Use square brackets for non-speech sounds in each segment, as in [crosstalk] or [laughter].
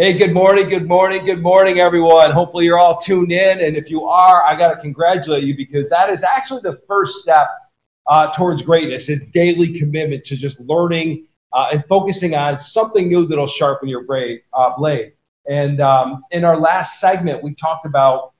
Hey, good morning, good morning, good morning, everyone. Hopefully, you're all tuned in. And if you are, I got to congratulate you because that is actually the first step uh, towards greatness is daily commitment to just learning uh, and focusing on something new that'll sharpen your brain, uh, blade. And um, in our last segment, we talked about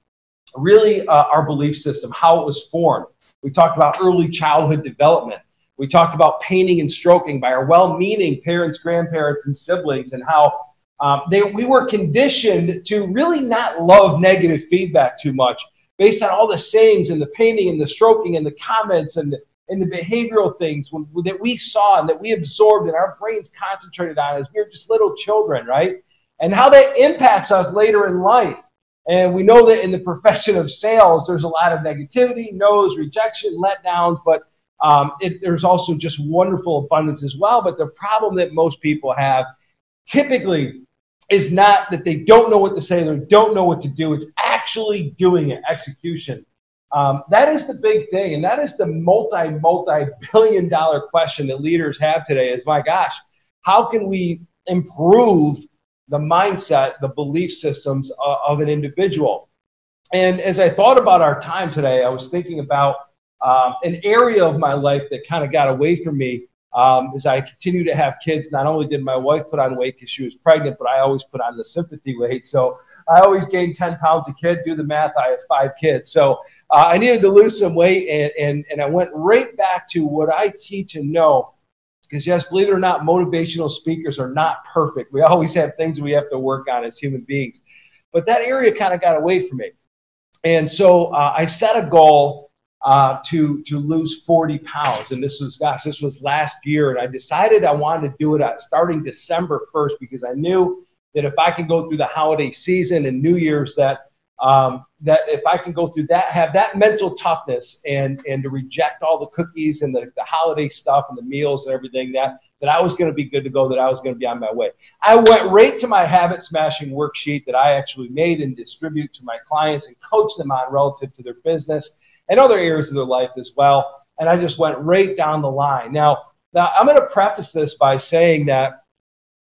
really uh, our belief system, how it was formed. We talked about early childhood development. We talked about painting and stroking by our well meaning parents, grandparents, and siblings, and how um, they, we were conditioned to really not love negative feedback too much based on all the sayings and the painting and the stroking and the comments and the, and the behavioral things when, that we saw and that we absorbed and our brains concentrated on as we were just little children, right? And how that impacts us later in life. And we know that in the profession of sales, there's a lot of negativity, no's, rejection, letdowns, but um, it, there's also just wonderful abundance as well. But the problem that most people have typically is not that they don't know what to say, they don't know what to do. It's actually doing it, execution. Um, that is the big thing, and that is the multi multi billion dollar question that leaders have today. Is my gosh, how can we improve the mindset, the belief systems uh, of an individual? And as I thought about our time today, I was thinking about um, an area of my life that kind of got away from me um, as I continue to have kids, not only did my wife put on weight because she was pregnant, but I always put on the sympathy weight. So I always gained 10 pounds a kid. Do the math, I have five kids. So uh, I needed to lose some weight, and, and, and I went right back to what I teach and know. Because, yes, believe it or not, motivational speakers are not perfect. We always have things we have to work on as human beings. But that area kind of got away from me. And so uh, I set a goal uh, to to lose 40 pounds. And this was, gosh, this was last year. And I decided I wanted to do it at starting December 1st because I knew that if I can go through the holiday season and New Year's, that um, that if I can go through that, have that mental toughness and and to reject all the cookies and the, the holiday stuff and the meals and everything that that I was going to be good to go, that I was going to be on my way. I went right to my habit smashing worksheet that I actually made and distribute to my clients and coach them on relative to their business and other areas of their life as well. And I just went right down the line. Now, now I'm going to preface this by saying that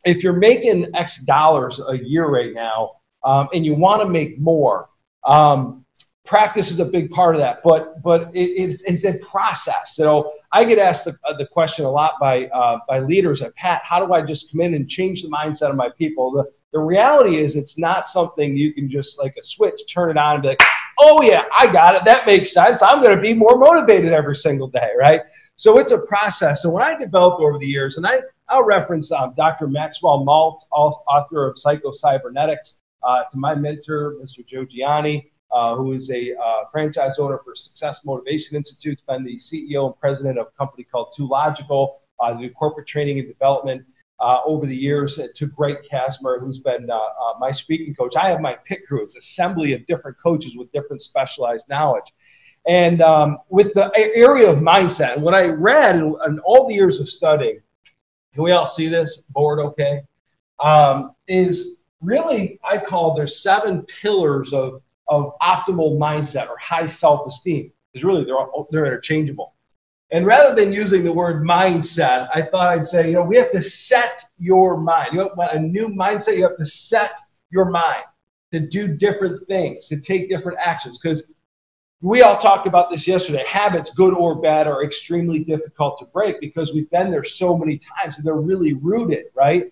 if you're making X dollars a year right now um, and you want to make more, um, practice is a big part of that. But but it, it's, it's a process. So I get asked the, the question a lot by uh, by leaders at Pat. How do I just come in and change the mindset of my people? The, the reality is, it's not something you can just like a switch, turn it on, and be like, oh, yeah, I got it. That makes sense. I'm going to be more motivated every single day, right? So it's a process. So when I developed over the years, and I, I'll reference um, Dr. Maxwell Maltz, author of Psycho-Cybernetics, uh, to my mentor, Mr. Joe Gianni, uh, who is a uh, franchise owner for Success Motivation Institute, been the CEO and president of a company called Too Logical, uh, corporate training and development uh, over the years to Greg Casmer, who's been uh, uh, my speaking coach. I have my pit crew, it's assembly of different coaches with different specialized knowledge. And um, with the area of mindset, what I read in, in, all the years of studying, can we all see this board okay? Um, is really, I call there's seven pillars of, of optimal mindset or high self esteem. Because really, they're, all, they're interchangeable. And rather than using the word mindset, I thought I'd say, you know, we have to set your mind. You want a new mindset, you have to set your mind to do different things, to take different actions. Because we all talked about this yesterday. Habits, good or bad, are extremely difficult to break because we've been there so many times and they're really rooted, right?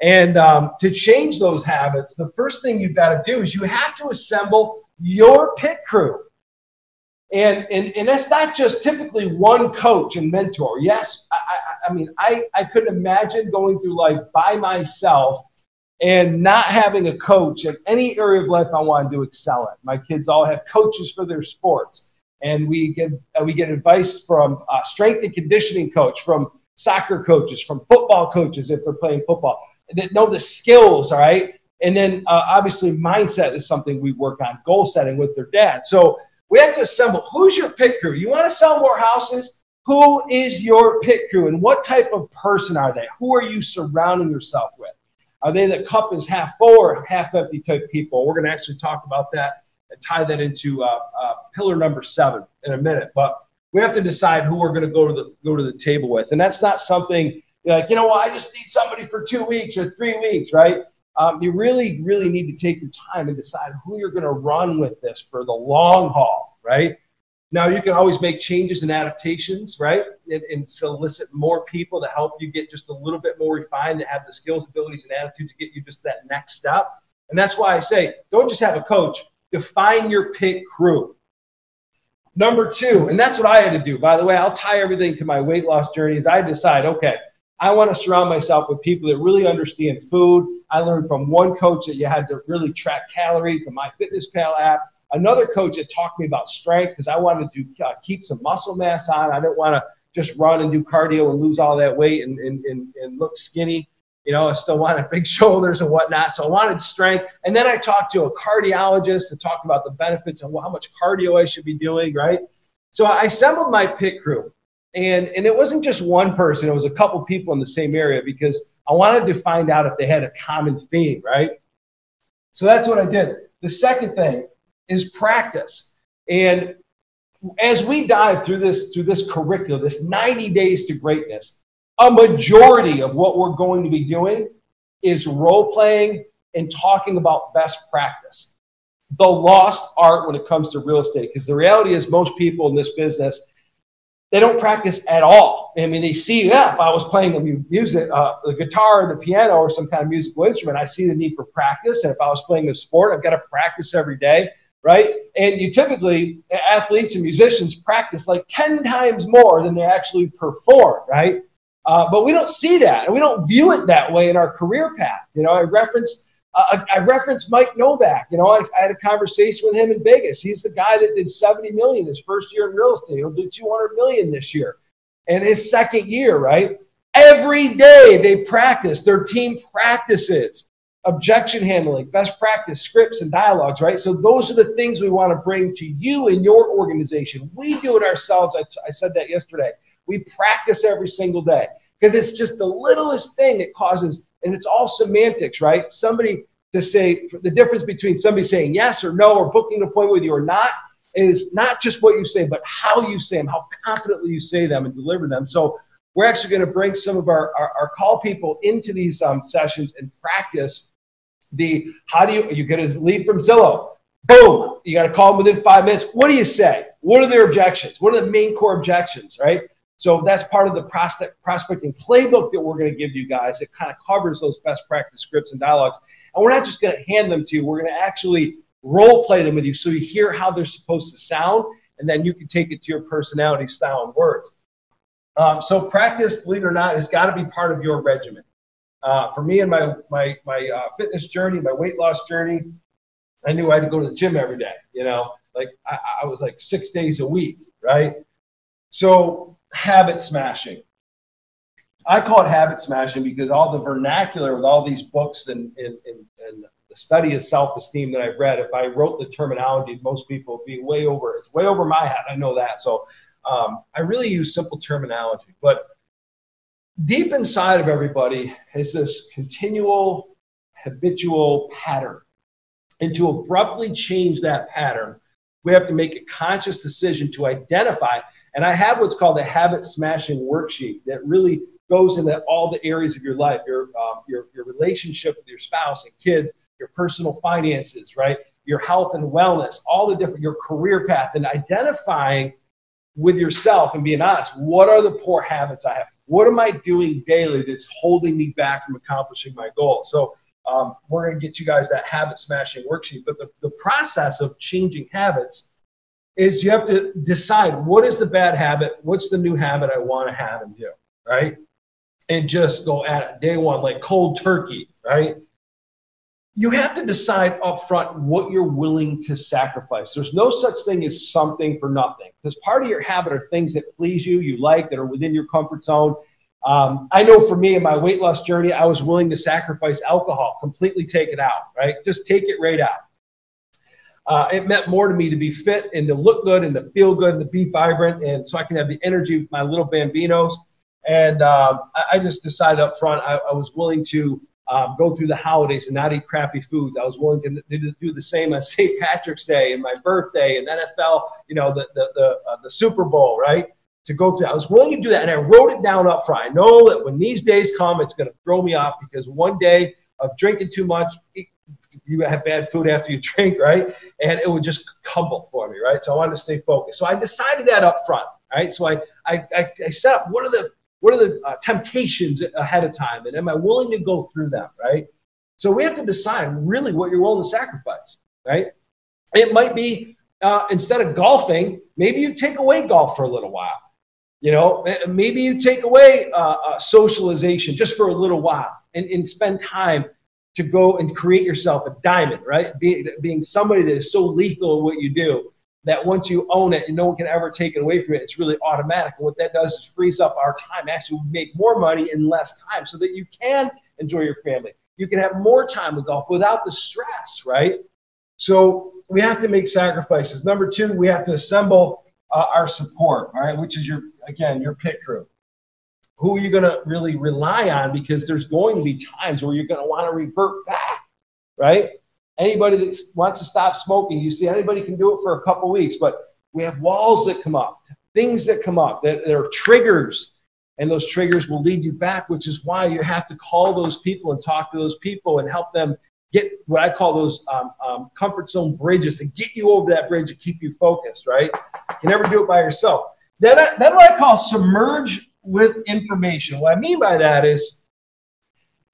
And um, to change those habits, the first thing you've got to do is you have to assemble your pit crew. And, and, and that's not just typically one coach and mentor. Yes, I, I, I mean, I, I couldn't imagine going through life by myself and not having a coach in any area of life I wanted to excel in. My kids all have coaches for their sports. And we get, uh, we get advice from strength and conditioning coach, from soccer coaches, from football coaches if they're playing football that know the skills, all right? And then uh, obviously mindset is something we work on, goal setting with their dad. So we have to assemble who's your pit crew? You want to sell more houses? Who is your pit crew and what type of person are they? Who are you surrounding yourself with? Are they the cup is half full or half empty type people? We're going to actually talk about that and tie that into uh, uh, pillar number seven in a minute. But we have to decide who we're going to go to the go to the table with, and that's not something like you know I just need somebody for two weeks or three weeks, right? Um, you really, really need to take your time and decide who you're going to run with this for the long haul, right? Now, you can always make changes and adaptations, right? And, and, solicit more people to help you get just a little bit more refined, to have the skills, abilities, and attitudes to get you just that next step. And that's why I say don't just have a coach, define your pit crew. Number two, and that's what I had to do. By the way, I'll tie everything to my weight loss journey. Is I decide, okay, I want to surround myself with people that really understand food. I learned from one coach that you had to really track calories, the MyFitnessPal app. Another coach that talked to me about strength because I wanted to uh, keep some muscle mass on. I didn't want to just run and do cardio and lose all that weight and, and, and, and look skinny. You know, I still wanted [laughs] big shoulders and whatnot. So I wanted strength. And then I talked to a cardiologist to talk about the benefits and how much cardio I should be doing, right? So I assembled my pit crew. And, and it wasn't just one person, it was a couple people in the same area because I wanted to find out if they had a common theme, right? So that's what I did. The second thing is practice. And as we dive through this through this curriculum, this 90 days to greatness, a majority of what we're going to be doing is role playing and talking about best practice. The lost art when it comes to real estate. Because the reality is, most people in this business, they don't practice at all. I mean, they see, yeah, if I was playing the music, uh, the guitar or the piano or some kind of musical instrument, I see the need for practice. And if I was playing a sport, I've got to practice every day right? And you typically, athletes and musicians practice like 10 times more than they actually perform, right? Uh, but we don't see that, and we don't view it that way in our career path. You know, I reference uh, I referenced Mike Novak. You know, I, I, had a conversation with him in Vegas. He's the guy that did 70 million his first year in real estate. He'll do 200 million this year, and his second year, right? Every day they practice. Their team practices objection handling, best practice, scripts, and dialogues, right? So those are the things we want to bring to you in your organization. We do it ourselves. I, I said that yesterday. We practice every single day because it's just the littlest thing that causes, and it's all semantics, right? Somebody to say the difference between somebody saying yes or no or booking an appointment with you or not is not just what you say, but how you say them, how confidently you say them and deliver them. So we're actually going to bring some of our, our, our call people into these um, sessions and practice the how do you you get a lead from Zillow? Boom! You got to call them within five minutes. What do you say? What are their objections? What are the main core objections? Right. So that's part of the prospect, prospecting playbook that we're going to give you guys. It kind of covers those best practice scripts and dialogues. And we're not just going to hand them to you. We're going to actually role play them with you so you hear how they're supposed to sound, and then you can take it to your personality, style, and words. Um, so practice, believe it or not, has got to be part of your regimen. Uh, for me and my my my uh, fitness journey, my weight loss journey, I knew I had to go to the gym every day. You know, like I, I was like six days a week, right? So habit smashing. I call it habit smashing because all the vernacular with all these books and, and, and, and the study of self-esteem that I've read, if I wrote the terminology, most people would be way over. It's way over my head. I know that. So um, I really use simple terminology. But deep inside of everybody is this continual habitual pattern. And to abruptly change that pattern, we have to make a conscious decision to identify. And I have what's called a habit smashing worksheet that really goes into all the areas of your life your, um, your, your relationship with your spouse and kids, your personal finances, right? Your health and wellness, all the different, your career path, and identifying with yourself and being honest what are the poor habits I have? What am I doing daily that's holding me back from accomplishing my goal? So um, we're going to get you guys that habit smashing worksheet. But the, the process of changing habits is you have to decide what is the bad habit, what's the new habit I want to have and do, right? And just go at it day one, like cold turkey, right? You have to decide up front what you're willing to sacrifice. There's no such thing as something for nothing because part of your habit are things that please you, you like, that are within your comfort zone. Um, I know for me in my weight loss journey, I was willing to sacrifice alcohol, completely take it out, right? Just take it right out. Uh, it meant more to me to be fit and to look good and to feel good and to be vibrant, and so I can have the energy with my little bambinos. And um, I, I, just decided up front I, I was willing to um, go through the holidays and not eat crappy foods. I was willing to, to do the same on [laughs] St. Patrick's Day and my birthday and NFL, you know, the the the, uh, the Super Bowl, right? To go through, I was willing to do that, and I wrote it down up front. I know that when these days come, it's going to throw me off because one day of drinking too much. You have bad food after you drink, right? And it would just crumble for me, right? So I wanted to stay focused. So I decided that up front, right? So I, I, I, I set up what are the what are the uh, temptations ahead of time, and am I willing to go through them, right? So we have to decide really what you're willing to sacrifice, right? It might be uh, instead of golfing, maybe you take away golf for a little while. You know, maybe you take away uh, uh, socialization just for a little while and, and spend time to go and create yourself a diamond, right? Be, being somebody that is so lethal at what you do that once you own it and no one can ever take it away from it, it's really automatic. And what that does is frees up our time. Actually, we make more money in less time so that you can enjoy your family. You can have more time with golf without the stress, right? So we have to make sacrifices. Number two, we have to assemble uh, our support, right, which is your, again, your pit crew. Who are you going to really rely on? Because there's going to be times where you're going to want to revert back, right? Anybody that wants to stop smoking, you see anybody can do it for a couple weeks, but we have walls that come up, things that come up that, that are triggers, and those triggers will lead you back, which is why you have to call those people and talk to those people and help them get what I call those um, um, comfort zone bridges and get you over that bridge and keep you focused, right? You never do it by yourself. Then, then what I call submerge with information. What I mean by that is,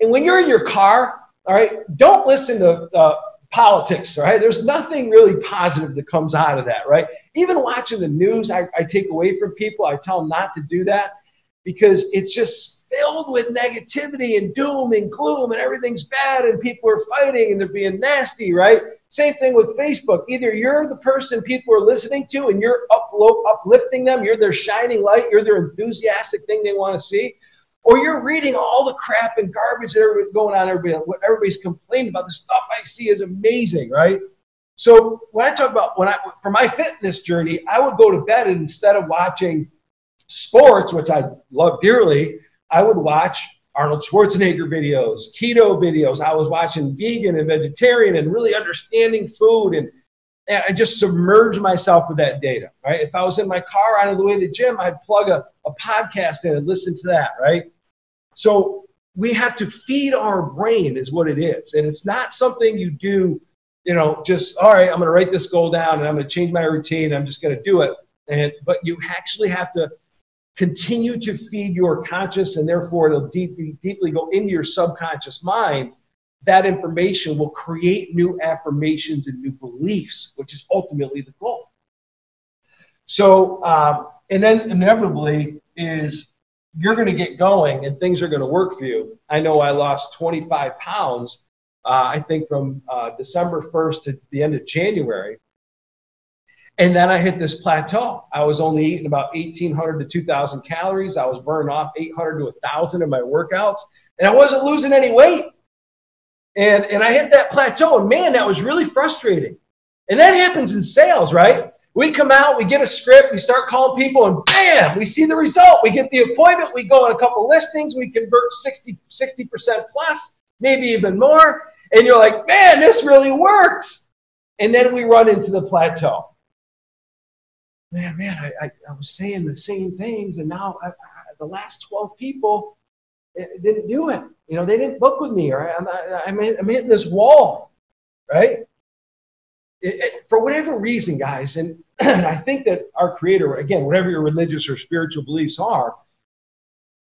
and when you're in your car, all right, don't listen to uh, politics, right? There's nothing really positive that comes out of that, right? Even watching the news, I, I take away from people. I tell them not to do that because it's just filled with negativity and doom and gloom and everything's bad and people are fighting and they're being nasty, right? Same thing with Facebook. Either you're the person people are listening to and you're uplo- uplifting them, you're their shining light, you're their enthusiastic thing they want to see, or you're reading all the crap and garbage that everybody's going on, everybody, what everybody's complaining about. The stuff I see is amazing, right? So when I talk about when I for my fitness journey, I would go to bed and instead of watching sports, which I love dearly, I would watch Arnold Schwarzenegger videos, keto videos. I was watching vegan and vegetarian and really understanding food and and I just submerged myself with that data, right? If I was in my car on the way to the gym, I'd plug a, a podcast in and listen to that, right? So we have to feed our brain is what it is. And it's not something you do, you know, just, all right, I'm going to write this goal down and I'm going to change my routine. I'm just going to do it. And, but you actually have to continue to feed your conscious and therefore it'll deeply, deeply go into your subconscious mind that information will create new affirmations and new beliefs, which is ultimately the goal. So, um, and then inevitably is you're going to get going and things are going to work for you. I know I lost 25 pounds, uh, I think from uh, December 1st to the end of January. And then I hit this plateau. I was only eating about 1,800 to 2,000 calories. I was burning off 800 to 1,000 in my workouts, and I wasn't losing any weight. And, and I hit that plateau, and man, that was really frustrating. And that happens in sales, right? We come out, we get a script, we start calling people, and bam, we see the result. We get the appointment, we go on a couple listings, we convert 60, 60% plus, maybe even more. And you're like, man, this really works. And then we run into the plateau. Man, man, I, I, I was saying the same things, and now I, the last 12 people eh, didn't do it. You know, they didn't book with me, or I'm, I'm, I'm hitting this wall, right? It, it, for whatever reason, guys, and, and [clears throat] I think that our Creator, again, whatever your religious or spiritual beliefs are,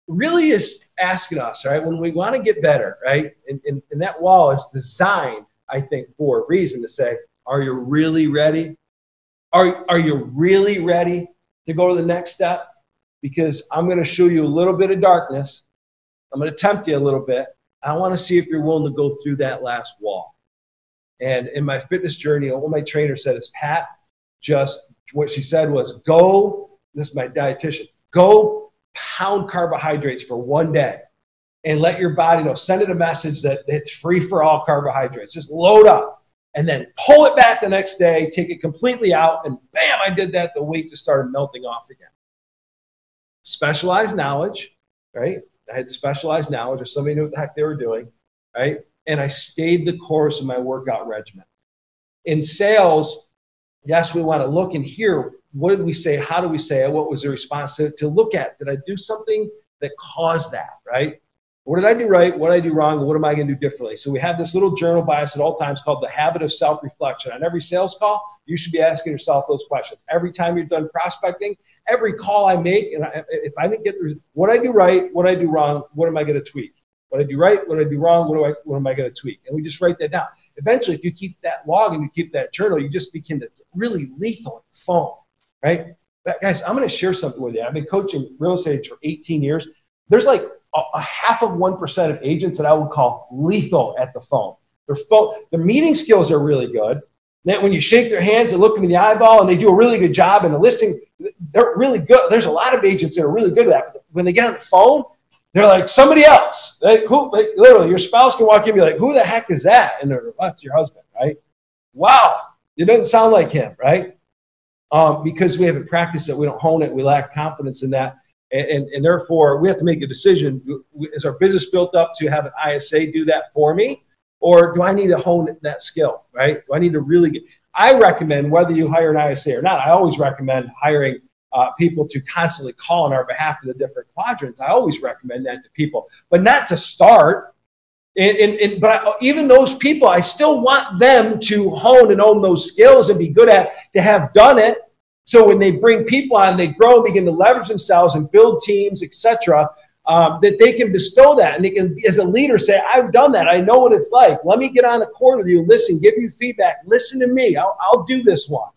really is asking us, right? When we want to get better, right? And, and, and that wall is designed, I think, for a reason to say, are you really ready? Are, are you really ready to go to the next step? Because I'm going to show you a little bit of darkness I'm going to tempt you a little bit. I want to see if you're willing to go through that last wall. And in my fitness journey, what my trainer said is, Pat, just what she said was, go, this is my dietitian, go pound carbohydrates for one day and let your body know, send it a message that it's free for all carbohydrates. Just load up and then pull it back the next day, take it completely out, and bam, I did that. The weight just started melting off again. Specialized knowledge, right? I had specialized knowledge, or somebody knew what the heck they were doing, right? And I stayed the course of my workout regimen. In sales, yes, we want to look and hear what did we say, how do we say it, what was the response to, to look at? Did I do something that caused that, right? What did I do right? What did I do wrong? What am I going to do differently? So we have this little journal bias at all times called the habit of self-reflection. On every sales call, you should be asking yourself those questions. Every time you're done prospecting, every call I make, and I, if I didn't get the, what I do right, what I do wrong, what am I going to tweak? What I do right, what I do wrong, what do I, what am I going to tweak? And we just write that down. Eventually, if you keep that log and you keep that journal, you just begin to really lethal the phone, right? But guys, I'm going to share something with you. I've been coaching real estate for 18 years. There's like a, half of 1% of agents that I would call lethal at the phone. Their phone, the meeting skills are really good. Then when you shake their hands and look them in the eyeball and they do a really good job in the listing, they're really good. There's a lot of agents that are really good at that. But when they get on the phone, they're like somebody else. They, who, like, literally, your spouse can walk in and be like, "Who the heck is that?" And they're, "That's your husband, right?" Wow, it doesn't sound like him, right? Um, because we haven't practiced it, we don't hone it, we lack confidence in that and, and, and therefore we have to make a decision. Is our business built up to have an ISA do that for me? Or do I need to hone that skill, right? Do I need to really get, I recommend whether you hire an ISA or not, I always recommend hiring uh, people to constantly call on our behalf in the different quadrants. I always recommend that to people, but not to start. And, and, and but I, even those people, I still want them to hone and own those skills and be good at to have done it so when they bring people on, they grow and begin to leverage themselves and build teams, etc. Um, that they can bestow that and they can, as a leader, say, "I've done that. I know what it's like. Let me get on the court with you, listen, give you feedback, listen to me. I'll, I'll do this one."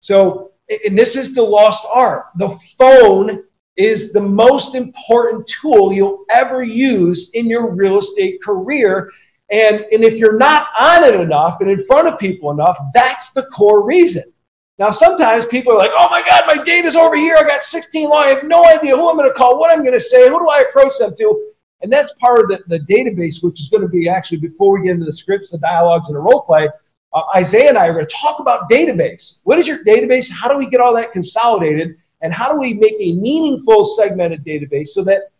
So, and this is the lost art. The phone is the most important tool you'll ever use in your real estate career. And, and if you're not on it enough and in front of people enough, that's the core reason. Now, sometimes people are like, oh my God, my data's over here. I got 16 long. I have no idea who I'm going to call, what I'm going to say, who do I approach them to? And that's part of the, the database, which is going to be actually before we get into the scripts, the dialogues, and the role play. Uh, Isaiah and I are going to talk about database. What is your database? How do we get all that consolidated? And how do we make a meaningful segmented database so that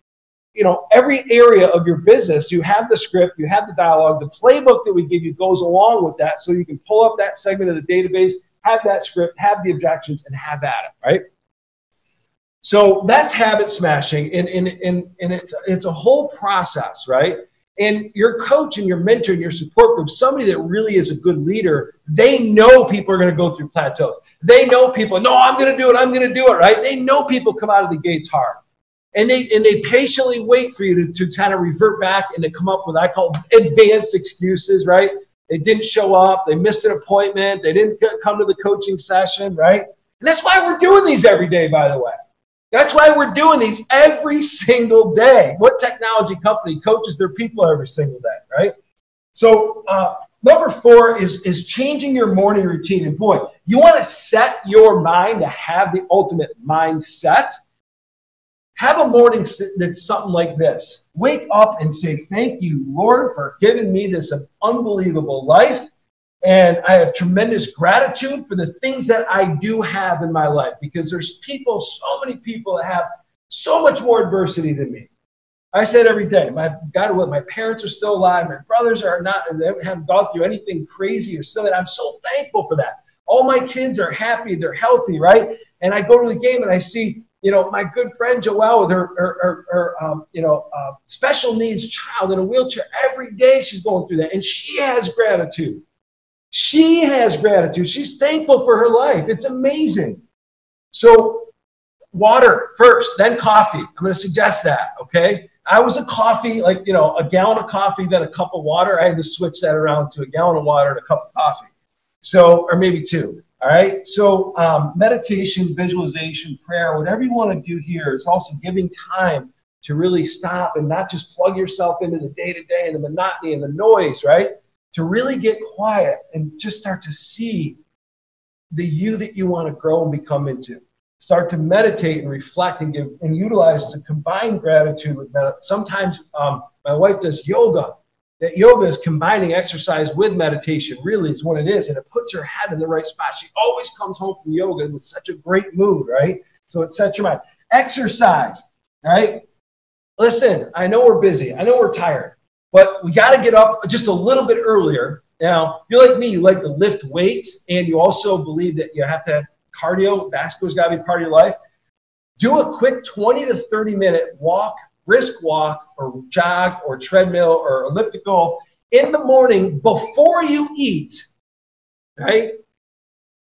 you know every area of your business you have the script you have the dialogue the playbook that we give you goes along with that so you can pull up that segment of the database have that script, have the objections, and have at it, right? So that's habit smashing, and, and, and, and it's, it's a whole process, right? And your coach and your mentor and your support group, somebody that really is a good leader, they know people are going to go through plateaus. They know people, no, I'm going to do it, I'm going to do it, right? They know people come out of the gates hard. And they, and they patiently wait for you to, to kind of revert back and to come up with, I call advanced excuses, right? They didn't show up. They missed an appointment. They didn't come to the coaching session, right? And that's why we're doing these every day, by the way. That's why we're doing these every single day. What technology company coaches their people every single day, right? So, uh, number four is, is changing your morning routine. And boy, you want to set your mind to have the ultimate mindset have a morning that's something like this. Wake up and say, Thank you, Lord, for giving me this unbelievable life. And I have tremendous gratitude for the things that I do have in my life because there's people, so many people that have so much more adversity than me. I said every day, my God, what my parents are still alive, my brothers are not, they haven't gone through anything crazy or silly. I'm so thankful for that. All my kids are happy, they're healthy, right? And I go to the game and I see you know, my good friend Joelle with her, her, her, her um, you know, uh, special needs child in a wheelchair. Every day she's going through that, and she has gratitude. She has gratitude. She's thankful for her life. It's amazing. So, water first, then coffee. I'm going to suggest that. Okay. I was a coffee, like you know, a gallon of coffee, then a cup of water. I had to switch that around to a gallon of water and a cup of coffee. So, or maybe two. All right. So, um, meditation, visualization, prayer, whatever you want to do here is also giving time to really stop and not just plug yourself into the day to day and the monotony and the noise, right? To really get quiet and just start to see the you that you want to grow and become into. Start to meditate and reflect and give and utilize to combine gratitude with meditation. Sometimes um, my wife does yoga that yoga is combining exercise with meditation, really, is what it is. And it puts her head in the right spot. She always comes home from yoga with such a great mood, right? So it sets your mind. Exercise, right? Listen, I know we're busy. I know we're tired, but we got to get up just a little bit earlier. Now, if you're like me, you like to lift weights, and you also believe that you have to have cardio. Vascular's got to be part of your life. Do a quick 20 to 30 minute walk brisk walk or jog or treadmill or elliptical in the morning before you eat, right?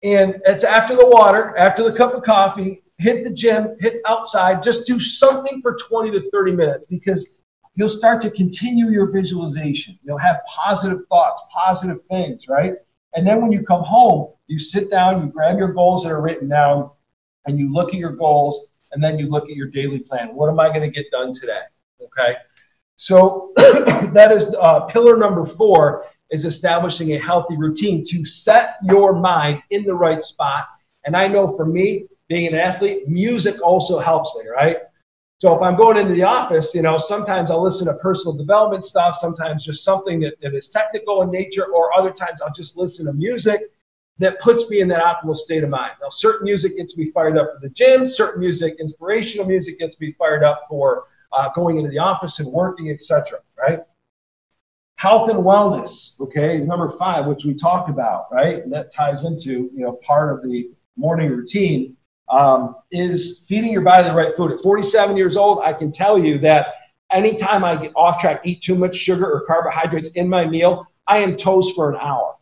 And it's after the water, after the cup of coffee, hit the gym, hit outside, just do something for 20 to 30 minutes because you'll start to continue your visualization. You'll have positive thoughts, positive things, right? And then when you come home, you sit down, you grab your goals that are written down, and you look at your goals, and then you look at your daily plan. What am I going to get done today? Okay. So [clears throat] that is uh, pillar number four is establishing a healthy routine to set your mind in the right spot. And I know for me, being an athlete, music also helps me, right? So if I'm going into the office, you know, sometimes I'll listen to personal development stuff, sometimes just something that, that is technical in nature, or other times I'll just listen to music that puts me in that optimal state of mind. Now, certain music gets me fired up for the gym, certain music, inspirational music gets me fired up for uh, going into the office and working, etc. Right? Health and wellness, okay, number five, which we talked about, right, and that ties into you know part of the morning routine um, is feeding your body the right food. At 47 years old, I can tell you that anytime I get off track, eat too much sugar or carbohydrates in my meal, I am toast for an hour.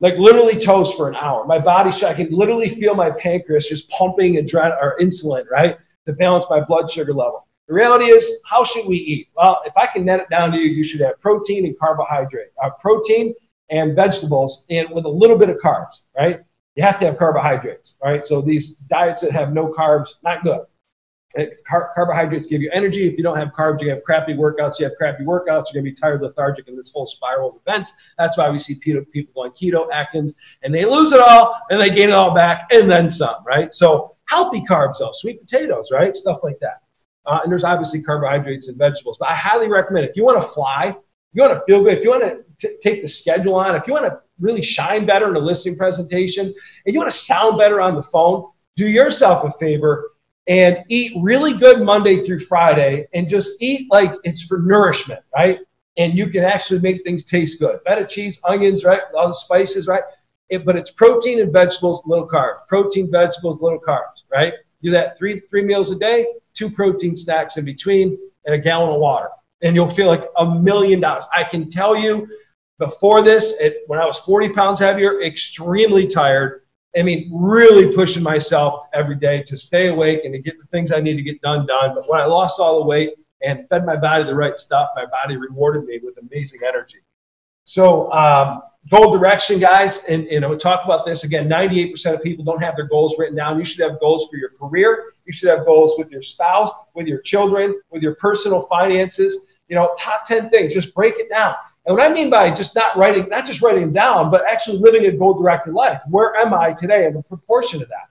Like literally toast for an hour. My body, I can literally feel my pancreas just pumping adrenaline or insulin, right, to balance my blood sugar level. The reality is, how should we eat? Well, if I can net it down to you, you should have protein and carbohydrate, uh, protein and vegetables, and with a little bit of carbs, right? you have to have carbohydrates, right? So these diets that have no carbs, not good. Car- carbohydrates give you energy. If you don't have carbs, you have crappy workouts. You have crappy workouts. You're going to be tired, lethargic, in this whole spiral of events. That's why we see people going keto, Atkins, and they lose it all and they gain it all back and then some, right? So healthy carbs, though, sweet potatoes, right? Stuff like that. Uh, and there's obviously carbohydrates and vegetables. But I highly recommend if you want to fly, you want to feel good, if you want to take the schedule on, if you want to really shine better in a listing presentation and you want to sound better on the phone, do yourself a favor and eat really good Monday through Friday and just eat like it's for nourishment, right? And you can actually make things taste good. Feta cheese, onions, right? All the spices, right? It, but it's protein and vegetables, little carbs. Protein, vegetables, little carbs, right? Do that three three meals a day, two protein snacks in between, and a gallon of water, and you'll feel like a million dollars. I can tell you before this, it, when I was 40 pounds heavier, extremely tired. I mean, really pushing myself every day to stay awake and to get the things I need to get done done. But when I lost all the weight and fed my body the right stuff, my body rewarded me with amazing energy. So, um, goal direction, guys, and you know, talk about this again. 98% of people don't have their goals written down. You should have goals for your career. You should have goals with your spouse, with your children, with your personal finances. You know, top 10 things. Just break it down. And what I mean by just not writing, not just writing them down, but actually living a goal directed life. Where am I today in the proportion of that?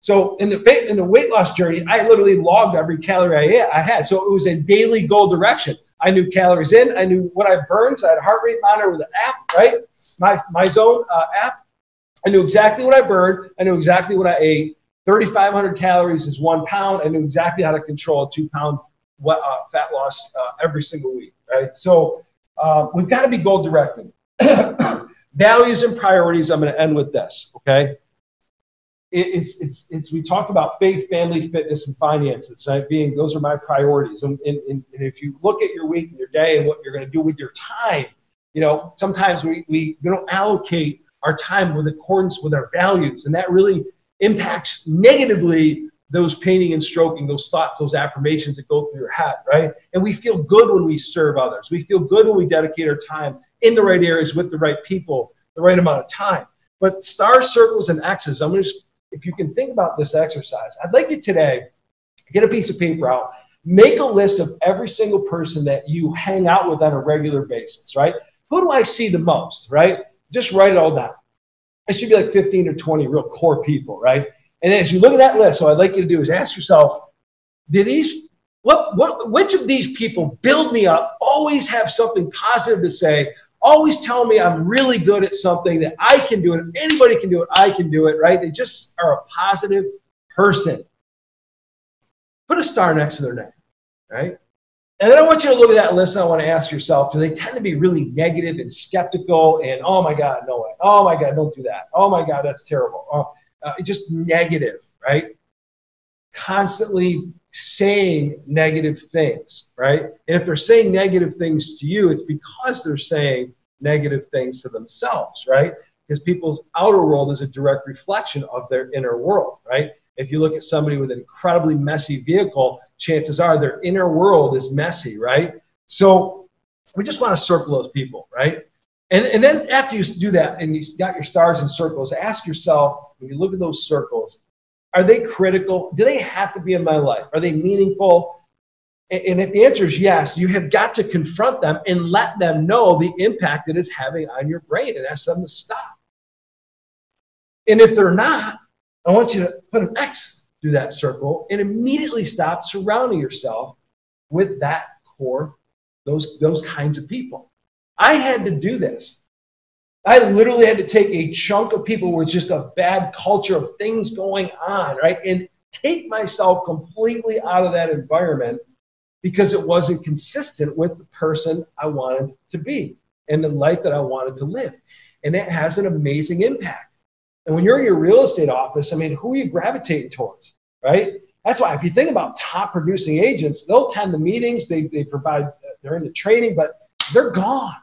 So in the in the weight loss journey, I literally logged every calorie I had. So it was a daily goal direction. I knew calories in, I knew what I burned. So I had a heart rate monitor with an app, right? My MyZone uh, app. I knew exactly what I burned. I knew exactly what I ate. 3,500 calories is one pound. I knew exactly how to control a two pound uh, fat loss uh, every single week, right? So uh, we've got to be goal directed. [coughs] Values and priorities. I'm going to end with this. Okay. It, it's it's it's. We talked about faith, family, fitness, and finances. Right? Being those are my priorities. And, and, and if you look at your week and your day and what you're going to do with your time, you know, sometimes we, we don't allocate our time with accordance with our values, and that really impacts negatively those painting and stroking, those thoughts, those affirmations that go through your head, right? And we feel good when we serve others. We feel good when we dedicate our time in the right areas with the right people, the right amount of time. But star circles and X's, I'm going to if you can think about this exercise, I'd like you today, get a piece of paper out, make a list of every single person that you hang out with on a regular basis, right? Who do I see the most, right? Just write it all down. It should be like 15 or 20 real core people, right? And as you look at that list, what I'd like you to do is ask yourself, do these what what which of these people build me up, always have something positive to say, always tell me I'm really good at something that I can do it. If anybody can do it, I can do it, right? They just are a positive person. Put a star next to their name, right? And then I want you to look at that list and I want to ask yourself, do they tend to be really negative and skeptical and, oh my God, no way. Oh my God, don't do that. Oh my God, that's terrible. Oh, uh, just negative, right? constantly saying negative things, right? And if they're saying negative things to you, it's because they're saying negative things to themselves, right? Because people's outer world is a direct reflection of their inner world, right? If you look at somebody with an incredibly messy vehicle, chances are their inner world is messy, right? So we just want to circle those people, right? And, and then after you do that and you've got your stars and circles, ask yourself when you look at those circles, are they critical? Do they have to be in my life? Are they meaningful? And if the answer is yes, you have got to confront them and let them know the impact it is having on your brain and ask them to stop. And if they're not, I want you to put an X through that circle and immediately stop surrounding yourself with that core, those, those kinds of people. I had to do this. I literally had to take a chunk of people with just a bad culture of things going on, right? And take myself completely out of that environment because it wasn't consistent with the person I wanted to be and the life that I wanted to live. And it has an amazing impact. And when you're in your real estate office, I mean, who are you gravitating towards, right? That's why if you think about top producing agents, they'll attend the meetings, they, they provide, they're in the training, but they're gone.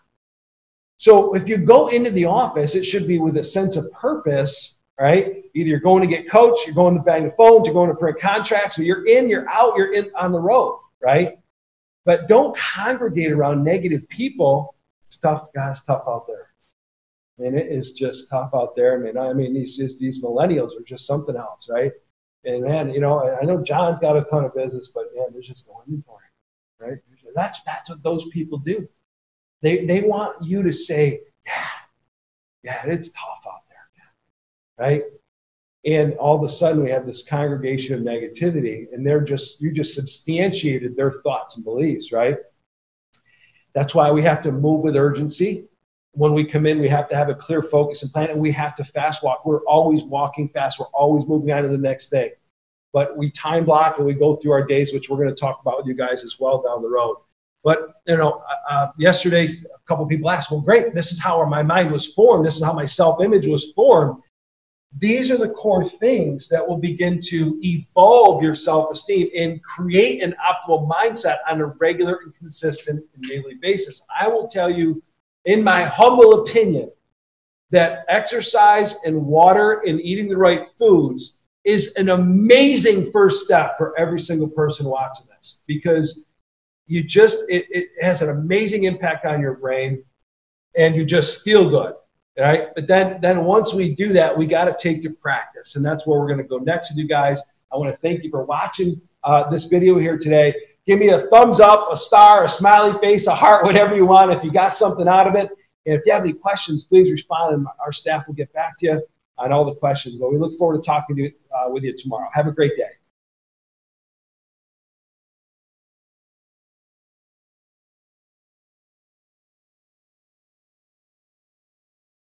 So if you go into the office, it should be with a sense of purpose, right? Either you're going to get coached, you're going to bang the phones, you're going to print contracts, so you're in, you're out, you're in on the road, right? But don't congregate around negative people. Stuff, guys, tough out there. I mean, it is just tough out there. I mean, I mean, these these millennials are just something else, right? And man, you know, I know John's got a ton of business, but man, there's just no inventory, right? That's that's what those people do. They, they want you to say, yeah, yeah, it's tough out there, right? And all of a sudden we have this congregation of negativity and they're just, you just substantiated their thoughts and beliefs, right? That's why we have to move with urgency. When we come in, we have to have a clear focus and plan, and we have to fast walk. We're always walking fast. We're always moving on to the next thing. But we time block and we go through our days, which we're going to talk about with you guys as well down the road. But you know, uh, uh, yesterday a couple people asked, "Well, great, this is how my mind was formed. This is how my self-image was formed." These are the core things that will begin to evolve your self-esteem and create an optimal mindset on a regular and consistent and daily basis. I will tell you, in my humble opinion, that exercise and water and eating the right foods is an amazing first step for every single person watching this because you just it, it has an amazing impact on your brain and you just feel good right? But then then once we do that we got to take to practice and that's where we're going to go next with you guys. I want to thank you for watching uh, this video here today. Give me a thumbs up a star a smiley face a heart whatever you want. If you got something out of it. And if you have any questions please respond and our staff will get back to you on all the questions. But we look forward to talking to uh, with you tomorrow. Have a great day